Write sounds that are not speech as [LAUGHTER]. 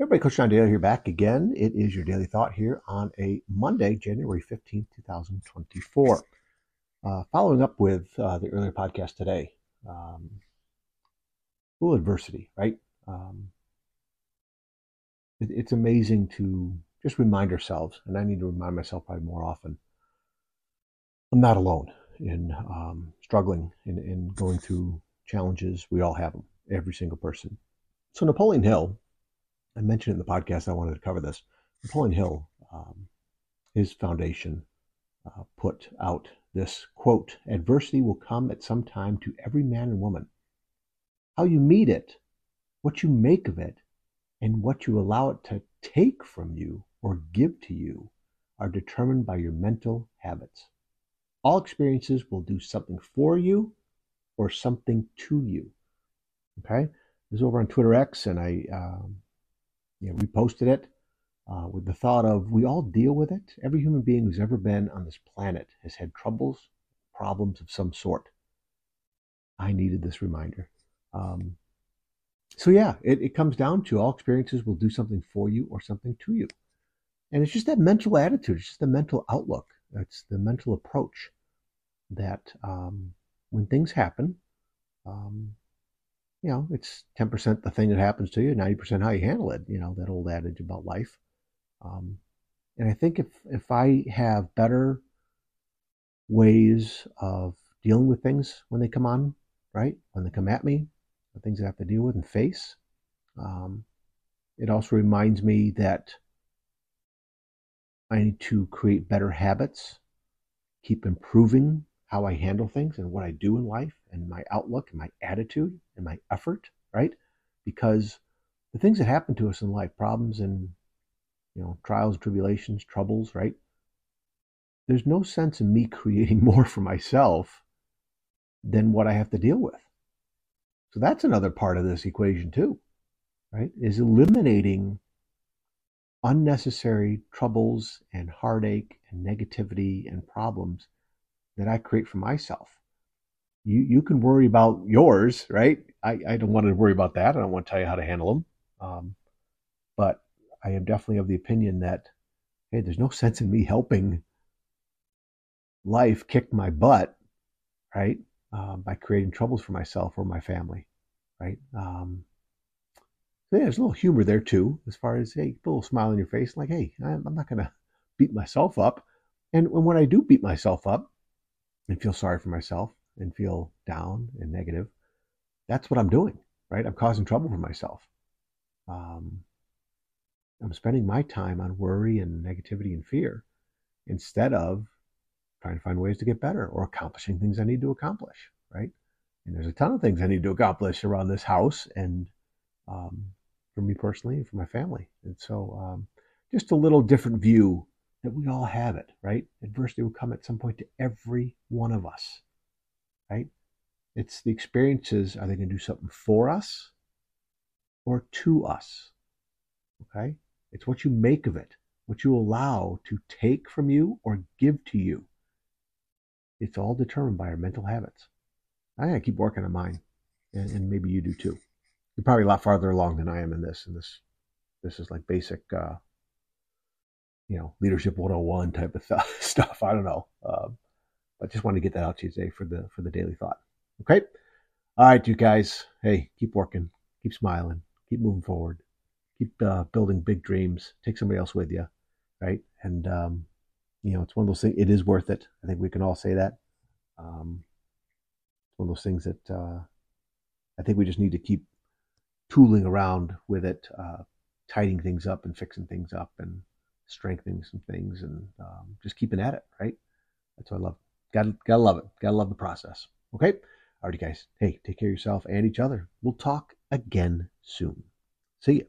Everybody, Coach John Daly here back again. It is your daily thought here on a Monday, January 15th, 2024. Uh, following up with uh, the earlier podcast today, um, a little adversity, right? Um, it, it's amazing to just remind ourselves, and I need to remind myself probably more often, I'm not alone in um, struggling and in, in going through challenges. We all have them, every single person. So Napoleon Hill, I mentioned in the podcast, I wanted to cover this. Napoleon Hill, um, his foundation, uh, put out this quote Adversity will come at some time to every man and woman. How you meet it, what you make of it, and what you allow it to take from you or give to you are determined by your mental habits. All experiences will do something for you or something to you. Okay? This is over on Twitter X, and I um, you know, reposted it uh, with the thought of we all deal with it. Every human being who's ever been on this planet has had troubles, problems of some sort. I needed this reminder. Um, so yeah, it, it comes down to all experiences will do something for you or something to you. And it's just that mental attitude, it's just the mental outlook, it's the mental approach that um, when things happen, um, you know, it's 10% the thing that happens to you, 90% how you handle it, you know, that old adage about life. Um, and I think if, if I have better ways of dealing with things when they come on, right? When they come at me, the things I have to deal with and face, um, it also reminds me that I need to create better habits, keep improving how I handle things and what I do in life and my outlook and my attitude and my effort, right? Because the things that happen to us in life, problems and you know, trials, tribulations, troubles, right? There's no sense in me [LAUGHS] creating more for myself than what I have to deal with. So that's another part of this equation too, right? Is eliminating unnecessary troubles and heartache and negativity and problems that I create for myself. You you can worry about yours, right? I, I don't want to worry about that. I don't want to tell you how to handle them. Um, but I am definitely of the opinion that hey, there's no sense in me helping life kick my butt, right? Uh, by creating troubles for myself or my family, right? Um, yeah, there's a little humor there too, as far as hey, put a little smile on your face, like hey, I'm not gonna beat myself up. And when I do beat myself up, and feel sorry for myself and feel down and negative, that's what I'm doing, right? I'm causing trouble for myself. Um, I'm spending my time on worry and negativity and fear instead of trying to find ways to get better or accomplishing things I need to accomplish, right? And there's a ton of things I need to accomplish around this house and um, for me personally and for my family. And so, um, just a little different view that we all have it, right? Adversity will come at some point to every one of us, right? It's the experiences, are they going to do something for us or to us? Okay? It's what you make of it, what you allow to take from you or give to you. It's all determined by our mental habits. I gotta keep working on mine, and, and, maybe you do too. You're probably a lot farther along than I am in this, and this this is like basic uh, you know, leadership 101 type of [LAUGHS] stuff. I don't know. Um, but just wanted to get that out to you today for the for the daily thought. Okay. All right, you guys. Hey, keep working, keep smiling, keep moving forward, keep uh, building big dreams. Take somebody else with you, right? And um, you know, it's one of those things. It is worth it. I think we can all say that. Um, one of those things that uh, I think we just need to keep tooling around with it, uh, tidying things up and fixing things up and strengthening some things and um, just keeping at it, right? That's what I love. Gotta, gotta love it. Gotta love the process. Okay? Alrighty, guys. Hey, take care of yourself and each other. We'll talk again soon. See you.